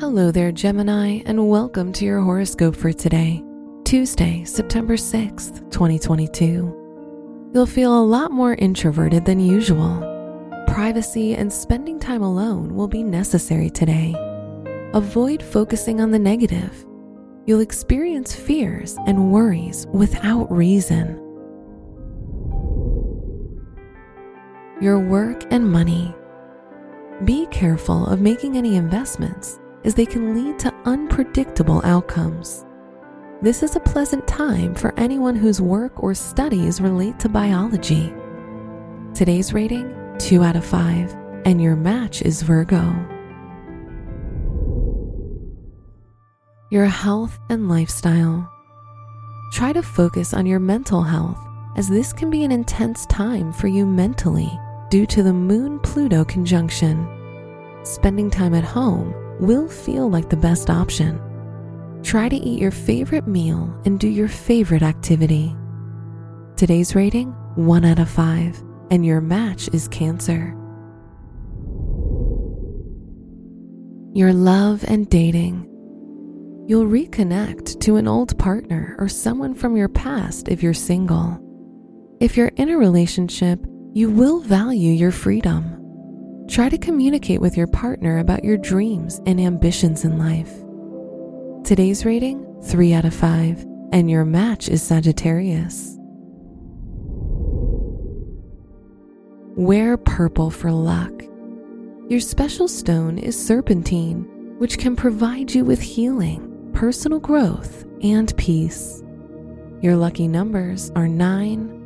Hello there, Gemini, and welcome to your horoscope for today, Tuesday, September 6th, 2022. You'll feel a lot more introverted than usual. Privacy and spending time alone will be necessary today. Avoid focusing on the negative. You'll experience fears and worries without reason. Your work and money. Be careful of making any investments as they can lead to unpredictable outcomes. This is a pleasant time for anyone whose work or studies relate to biology. Today's rating 2 out of 5, and your match is Virgo. Your health and lifestyle. Try to focus on your mental health, as this can be an intense time for you mentally due to the Moon Pluto conjunction. Spending time at home will feel like the best option. Try to eat your favorite meal and do your favorite activity. Today's rating 1 out of 5, and your match is Cancer. Your love and dating. You'll reconnect to an old partner or someone from your past if you're single. If you're in a relationship, you will value your freedom Try to communicate with your partner about your dreams and ambitions in life. Today's rating 3 out of 5, and your match is Sagittarius. Wear purple for luck. Your special stone is serpentine, which can provide you with healing, personal growth, and peace. Your lucky numbers are 9,